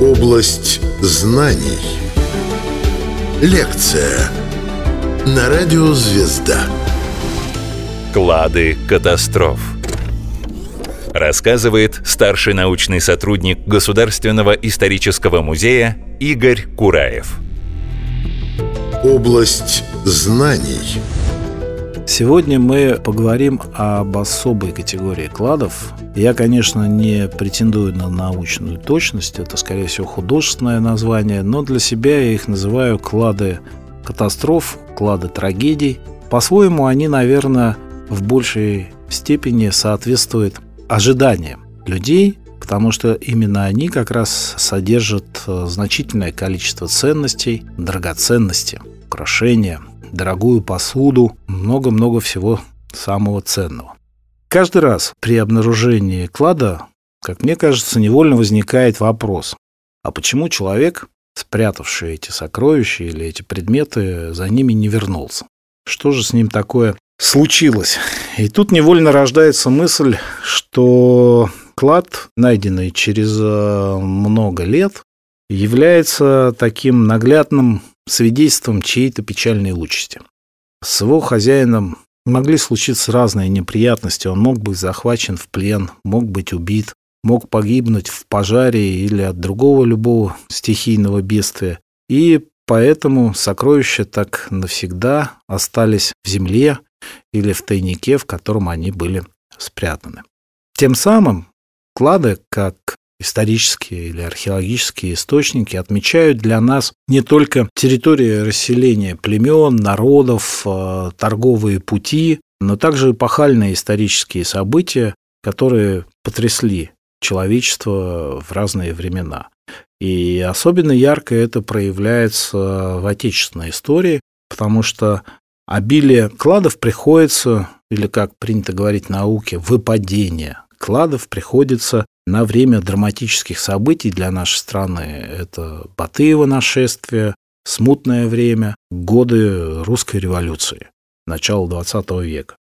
Область знаний. Лекция на радио «Звезда». Клады катастроф. Рассказывает старший научный сотрудник Государственного исторического музея Игорь Кураев. Область знаний. Сегодня мы поговорим об особой категории кладов. Я, конечно, не претендую на научную точность, это, скорее всего, художественное название, но для себя я их называю клады катастроф, клады трагедий. По-своему, они, наверное, в большей степени соответствуют ожиданиям людей, потому что именно они как раз содержат э, значительное количество ценностей, драгоценностей, украшения – дорогую посуду, много-много всего самого ценного. Каждый раз при обнаружении клада, как мне кажется, невольно возникает вопрос, а почему человек, спрятавший эти сокровища или эти предметы, за ними не вернулся? Что же с ним такое случилось? И тут невольно рождается мысль, что клад, найденный через э, много лет, является таким наглядным свидетельством чьей-то печальной участи. С его хозяином могли случиться разные неприятности. Он мог быть захвачен в плен, мог быть убит, мог погибнуть в пожаре или от другого любого стихийного бедствия. И поэтому сокровища так навсегда остались в земле или в тайнике, в котором они были спрятаны. Тем самым клады, как исторические или археологические источники отмечают для нас не только территории расселения племен, народов, э, торговые пути, но также эпохальные исторические события, которые потрясли человечество в разные времена. И особенно ярко это проявляется в отечественной истории, потому что обилие кладов приходится, или как принято говорить в науке, выпадение кладов приходится на время драматических событий для нашей страны. Это Батыево нашествие, смутное время, годы русской революции, начало XX века.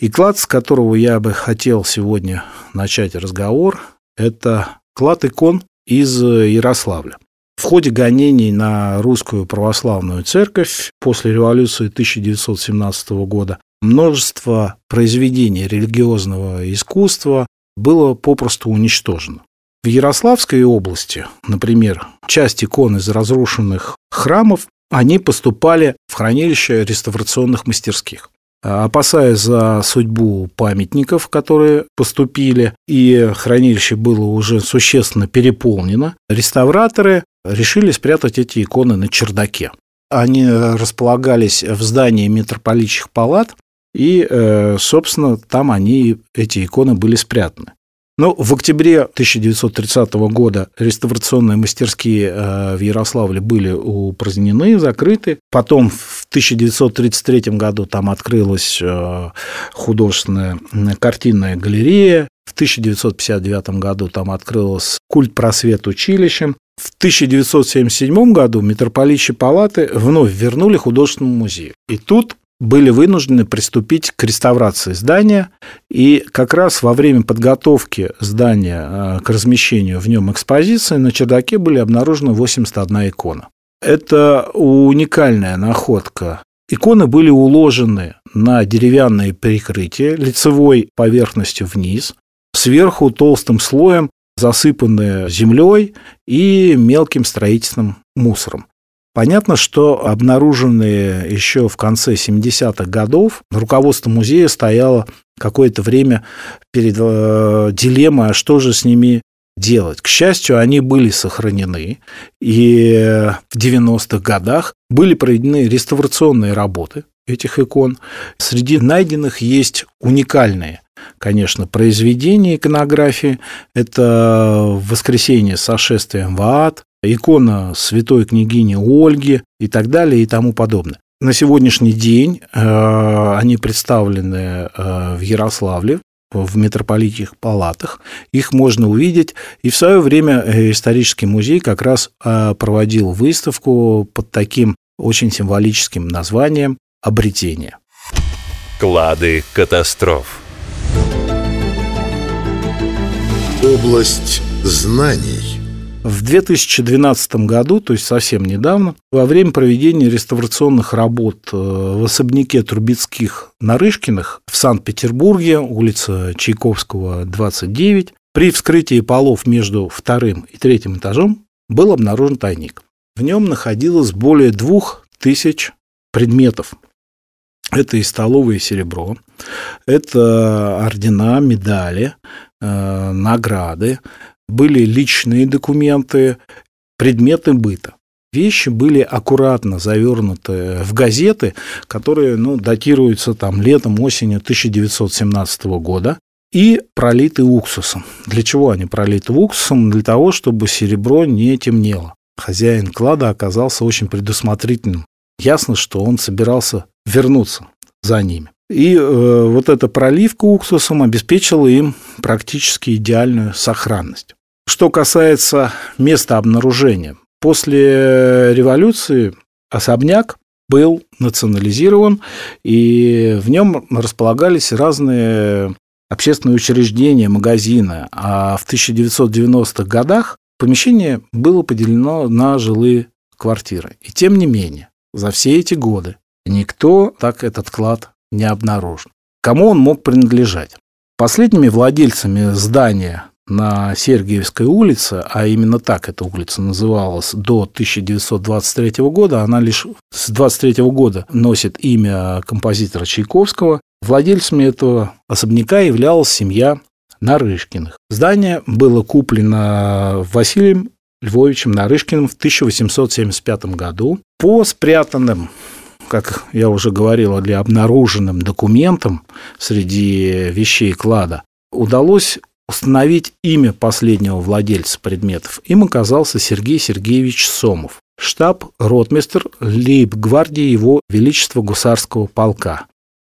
И клад, с которого я бы хотел сегодня начать разговор, это клад икон из Ярославля. В ходе гонений на русскую православную церковь после революции 1917 года множество произведений религиозного искусства было попросту уничтожено. В Ярославской области, например, часть икон из разрушенных храмов, они поступали в хранилище реставрационных мастерских. Опасаясь за судьбу памятников, которые поступили, и хранилище было уже существенно переполнено, реставраторы решили спрятать эти иконы на чердаке. Они располагались в здании митрополитчих палат, и, э, собственно, там они, эти иконы были спрятаны. Но в октябре 1930 года реставрационные мастерские э, в Ярославле были упразднены, закрыты. Потом в 1933 году там открылась э, художественная картинная галерея. В 1959 году там открылось культ просвет училищем. В 1977 году митрополичьи палаты вновь вернули художественному музею. И тут были вынуждены приступить к реставрации здания, и как раз во время подготовки здания а, к размещению в нем экспозиции на чердаке были обнаружены 81 икона. Это уникальная находка. Иконы были уложены на деревянные прикрытия лицевой поверхностью вниз, сверху толстым слоем засыпанные землей и мелким строительным мусором. Понятно, что обнаруженные еще в конце 70-х годов руководство музея стояло какое-то время перед э, дилеммой, а что же с ними делать. К счастью, они были сохранены, и в 90-х годах были проведены реставрационные работы этих икон. Среди найденных есть уникальные конечно, произведения иконографии. Это «Воскресенье с сошествием в ад», икона святой княгини Ольги и так далее и тому подобное. На сегодняшний день э, они представлены э, в Ярославле, в митрополитских палатах. Их можно увидеть. И в свое время э, исторический музей как раз проводил выставку под таким очень символическим названием «Обретение». Клады катастроф. Область знаний. В 2012 году, то есть совсем недавно, во время проведения реставрационных работ э, в особняке Трубецких Нарышкиных в Санкт-Петербурге, улица Чайковского, 29, при вскрытии полов между вторым и третьим этажом был обнаружен тайник. В нем находилось более двух тысяч предметов. Это и столовое серебро, это ордена, медали, э, награды, были личные документы, предметы быта. Вещи были аккуратно завернуты в газеты, которые ну, датируются там летом, осенью 1917 года и пролиты уксусом. Для чего они пролиты уксусом? Для того, чтобы серебро не темнело. Хозяин клада оказался очень предусмотрительным. Ясно, что он собирался вернуться за ними. И э, вот эта проливка уксусом обеспечила им практически идеальную сохранность. Что касается места обнаружения, после революции особняк был национализирован, и в нем располагались разные общественные учреждения, магазины. А в 1990-х годах помещение было поделено на жилые квартиры. И тем не менее, за все эти годы никто так этот клад не обнаружен. Кому он мог принадлежать? Последними владельцами здания на Сергиевской улице, а именно так эта улица называлась до 1923 года, она лишь с 23 года носит имя композитора Чайковского. Владельцами этого особняка являлась семья Нарышкиных. Здание было куплено Василием Львовичем Нарышкиным в 1875 году по спрятанным как я уже говорил, для обнаруженным документам среди вещей клада удалось установить имя последнего владельца предметов. Им оказался Сергей Сергеевич Сомов, штаб-ротмистр лейб-гвардии его Величества Гусарского полка,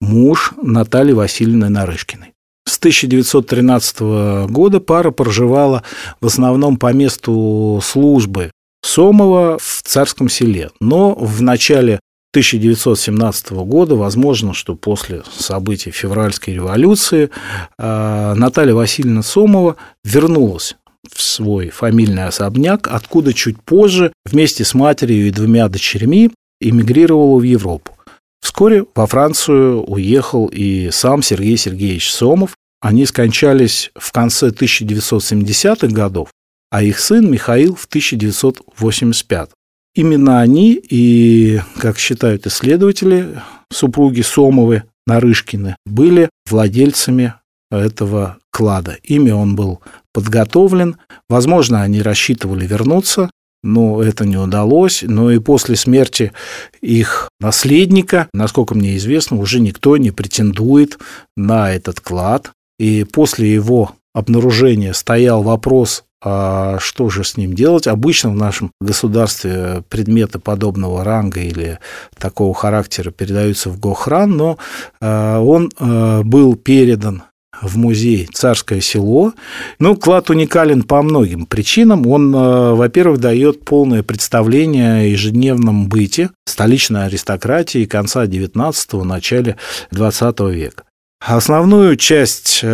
муж Натальи Васильевны Нарышкиной. С 1913 года пара проживала в основном по месту службы Сомова в Царском селе. Но в начале 1917 года, возможно, что после событий февральской революции а, Наталья Васильевна Сомова вернулась в свой фамильный особняк, откуда чуть позже вместе с матерью и двумя дочерьми эмигрировала в Европу. Вскоре во Францию уехал и сам Сергей Сергеевич Сомов. Они скончались в конце 1970-х годов, а их сын Михаил в 1985. Именно они и, как считают исследователи, супруги Сомовы, Нарышкины, были владельцами этого клада. Ими он был подготовлен. Возможно, они рассчитывали вернуться, но это не удалось. Но и после смерти их наследника, насколько мне известно, уже никто не претендует на этот клад. И после его обнаружения стоял вопрос а что же с ним делать? Обычно в нашем государстве предметы подобного ранга или такого характера передаются в Гохран, но а, он а, был передан в музей «Царское село». Ну, клад уникален по многим причинам. Он, а, во-первых, дает полное представление о ежедневном быте столичной аристократии конца XIX – начале XX века. Основную часть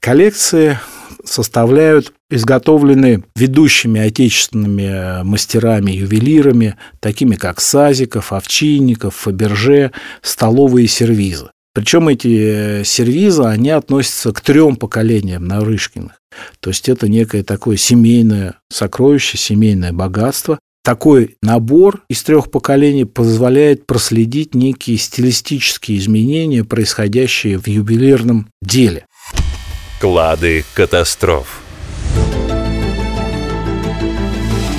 коллекции составляют изготовлены ведущими отечественными мастерами, ювелирами, такими как Сазиков, Овчинников, Фаберже, столовые сервизы. Причем эти сервизы, они относятся к трем поколениям Нарышкиных. То есть это некое такое семейное сокровище, семейное богатство. Такой набор из трех поколений позволяет проследить некие стилистические изменения, происходящие в ювелирном деле. Клады катастроф.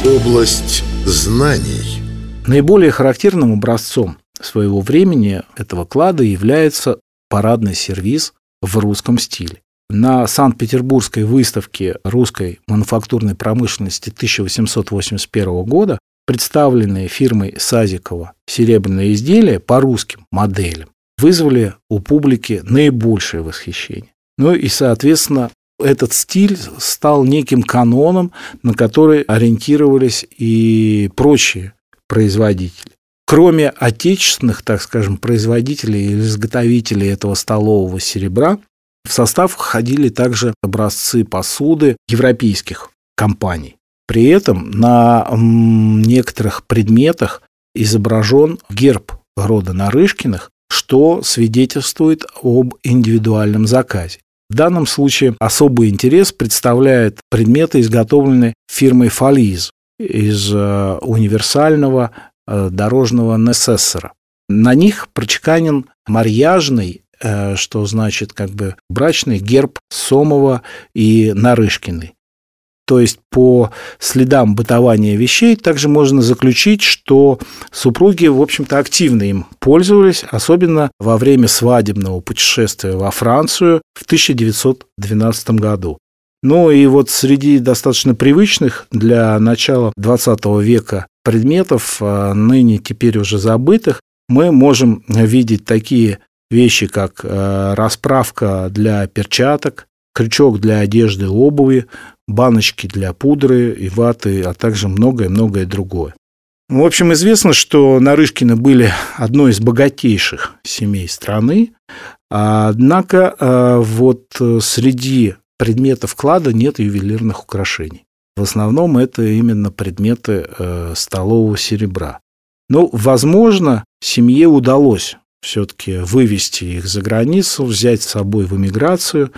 Область знаний. Наиболее характерным образцом своего времени этого клада является парадный сервиз в русском стиле. На Санкт-Петербургской выставке русской мануфактурной промышленности 1881 года представленные фирмой Сазикова серебряные изделия по русским моделям вызвали у публики наибольшее восхищение. Ну и, соответственно, этот стиль стал неким каноном, на который ориентировались и прочие производители. Кроме отечественных, так скажем, производителей или изготовителей этого столового серебра, В состав входили также образцы посуды европейских компаний. При этом на некоторых предметах изображен герб рода Нарышкиных, что свидетельствует об индивидуальном заказе. В данном случае особый интерес представляет предметы, изготовленные фирмой Фализ из э, универсального э, дорожного несессора. На них прочеканен марьяжный, э, что значит как бы брачный герб Сомова и Нарышкиной. То есть по следам бытования вещей также можно заключить, что супруги, в общем-то, активно им пользовались, особенно во время свадебного путешествия во Францию в 1912 году. Ну и вот среди достаточно привычных для начала 20 века предметов, а ныне теперь уже забытых, мы можем видеть такие вещи, как э, расправка для перчаток, крючок для одежды обуви, баночки для пудры и ваты, а также многое-многое другое. В общем, известно, что Нарышкины были одной из богатейших семей страны, однако э, вот среди предметов клада нет ювелирных украшений. В основном это именно предметы э, столового серебра. Но, возможно, семье удалось все-таки вывести их за границу, взять с собой в эмиграцию,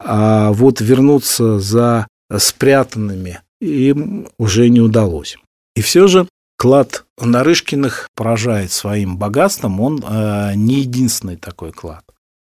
а вот вернуться за спрятанными им уже не удалось. И все же клад Нарышкиных поражает своим богатством, он э, не единственный такой клад.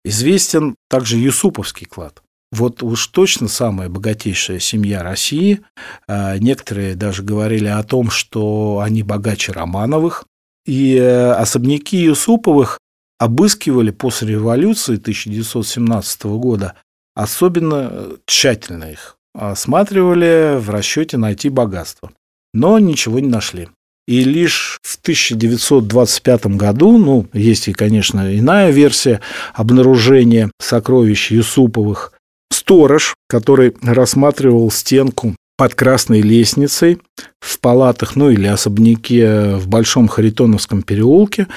Известен также Юсуповский клад. Вот уж точно самая богатейшая семья России. Э, некоторые даже говорили о том, что они богаче Романовых. И э, особняки Юсуповых обыскивали после революции 1917 года особенно тщательно их осматривали в расчете найти богатство. Но ничего не нашли. И лишь в 1925 году, ну, есть и, конечно, иная версия обнаружения сокровищ Юсуповых, сторож, который рассматривал стенку под красной лестницей в палатах, ну или особняке в Большом Харитоновском переулке,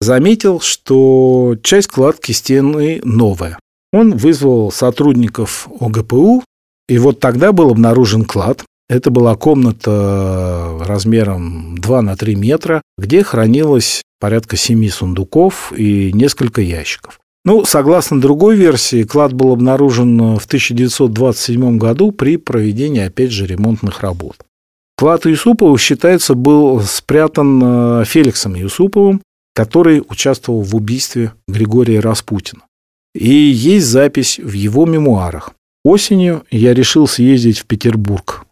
заметил, что часть кладки стены новая. Он вызвал сотрудников ОГПУ, и вот тогда был обнаружен клад. Это была комната размером 2 на 3 метра, где хранилось порядка 7 сундуков и несколько ящиков. Ну, согласно другой версии, клад был обнаружен в 1927 году при проведении, опять же, ремонтных работ. Клад Юсупова, считается, был спрятан э, Феликсом Юсуповым, который участвовал в убийстве Григория Распутина. И есть запись в его мемуарах. Осенью я решил съездить в Петербург,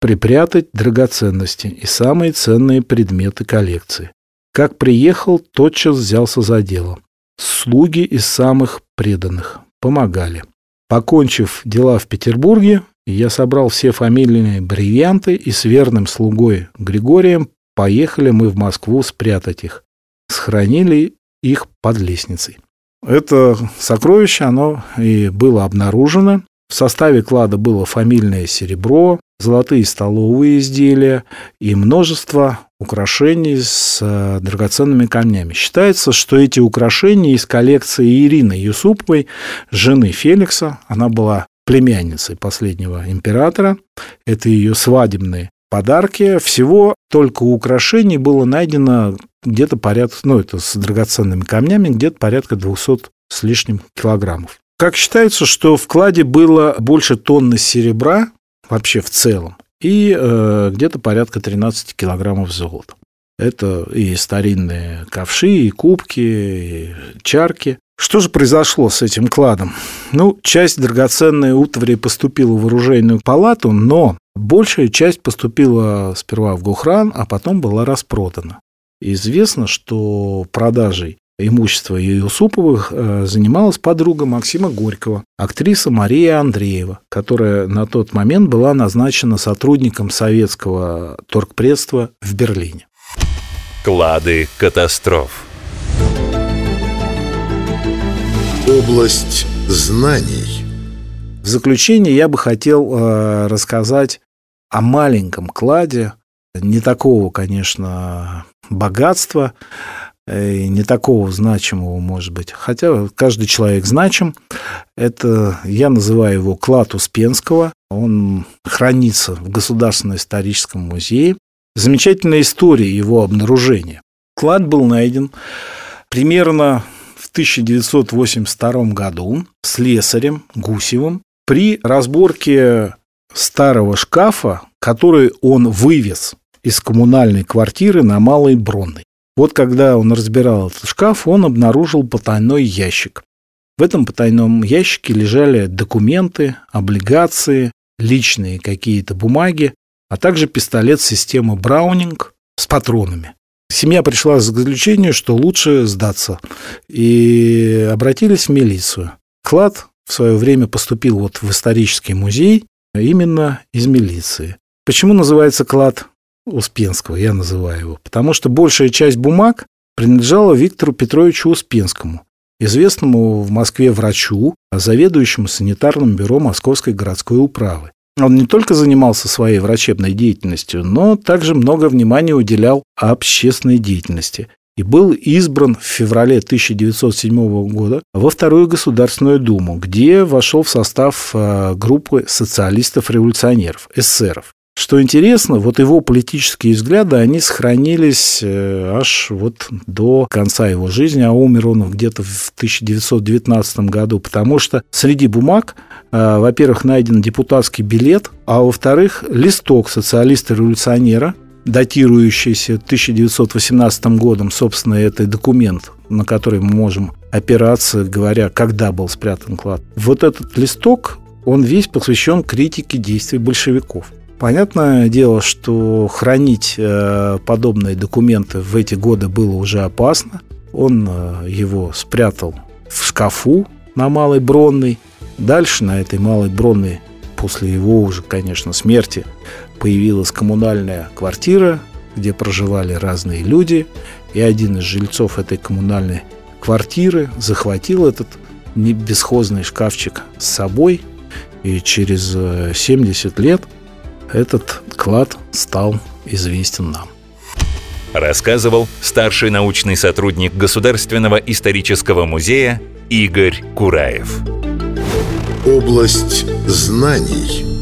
припрятать драгоценности и самые ценные предметы коллекции. Как приехал, тотчас взялся за дело. Слуги из самых преданных помогали. Покончив дела в Петербурге, я собрал все фамильные бриллианты и с верным слугой Григорием поехали мы в Москву спрятать их. Схоронили их под лестницей. Это сокровище, оно и было обнаружено в составе клада было фамильное серебро, золотые столовые изделия и множество украшений с э, драгоценными камнями. Считается, что эти украшения из коллекции Ирины Юсуповой, жены Феликса. Она была племянницей последнего императора. Это ее свадебные подарки. Всего только украшений было найдено где-то порядка, ну, это с драгоценными камнями, где-то порядка 200 с лишним килограммов. Как считается, что в кладе было больше тонны серебра вообще в целом и э, где-то порядка 13 килограммов золота. Это и старинные ковши, и кубки, и чарки. Что же произошло с этим кладом? Ну, часть драгоценной утвари поступила в оружейную палату, но большая часть поступила сперва в Гухран, а потом была распродана. Известно, что продажей имущество Юсуповых э, занималась подруга Максима Горького, актриса Мария Андреева, которая на тот момент была назначена сотрудником советского торгпредства в Берлине. Клады катастроф. Область знаний. В заключение я бы хотел э, рассказать о маленьком кладе, не такого, конечно, богатства, э, не такого значимого, может быть. Хотя каждый человек значим. Это я называю его клад Успенского. Он хранится в Государственном историческом музее. Замечательная история его обнаружения. Клад был найден примерно 1982 году слесарем Гусевым при разборке старого шкафа, который он вывез из коммунальной квартиры на Малой Бронной. Вот когда он разбирал этот шкаф, он обнаружил потайной ящик. В этом потайном ящике лежали документы, облигации, личные какие-то бумаги, а также пистолет системы Браунинг с патронами. Семья пришла к заключению, что лучше сдаться, и обратились в милицию. Клад в свое время поступил вот в исторический музей именно из милиции. Почему называется клад Успенского? Я называю его. Потому что большая часть бумаг принадлежала Виктору Петровичу Успенскому, известному в Москве врачу, заведующему санитарным бюро Московской городской управы. Он не только занимался своей врачебной деятельностью, но также много внимания уделял общественной деятельности и был избран в феврале 1907 года во Вторую Государственную Думу, где вошел в состав э, группы социалистов-революционеров, эсеров. Что интересно, вот его политические взгляды, они сохранились э, аж вот до конца его жизни, а умер он где-то в 1919 году, потому что среди бумаг, э, во-первых, найден депутатский билет, а во-вторых, листок социалиста-революционера, датирующийся 1918 годом, собственно, это документ, на который мы можем опираться, говоря, когда был спрятан клад. Вот этот листок, он весь посвящен критике действий большевиков. Понятное дело, что хранить э, подобные документы в эти годы было уже опасно. Он э, его спрятал в шкафу на Малой Бронной. Дальше на этой Малой Бронной, после его уже, конечно, смерти, появилась коммунальная квартира, где проживали разные люди. И один из жильцов этой коммунальной квартиры захватил этот бесхозный шкафчик с собой. И через 70 лет – этот клад стал известен нам. Рассказывал старший научный сотрудник Государственного исторического музея Игорь Кураев. Область знаний –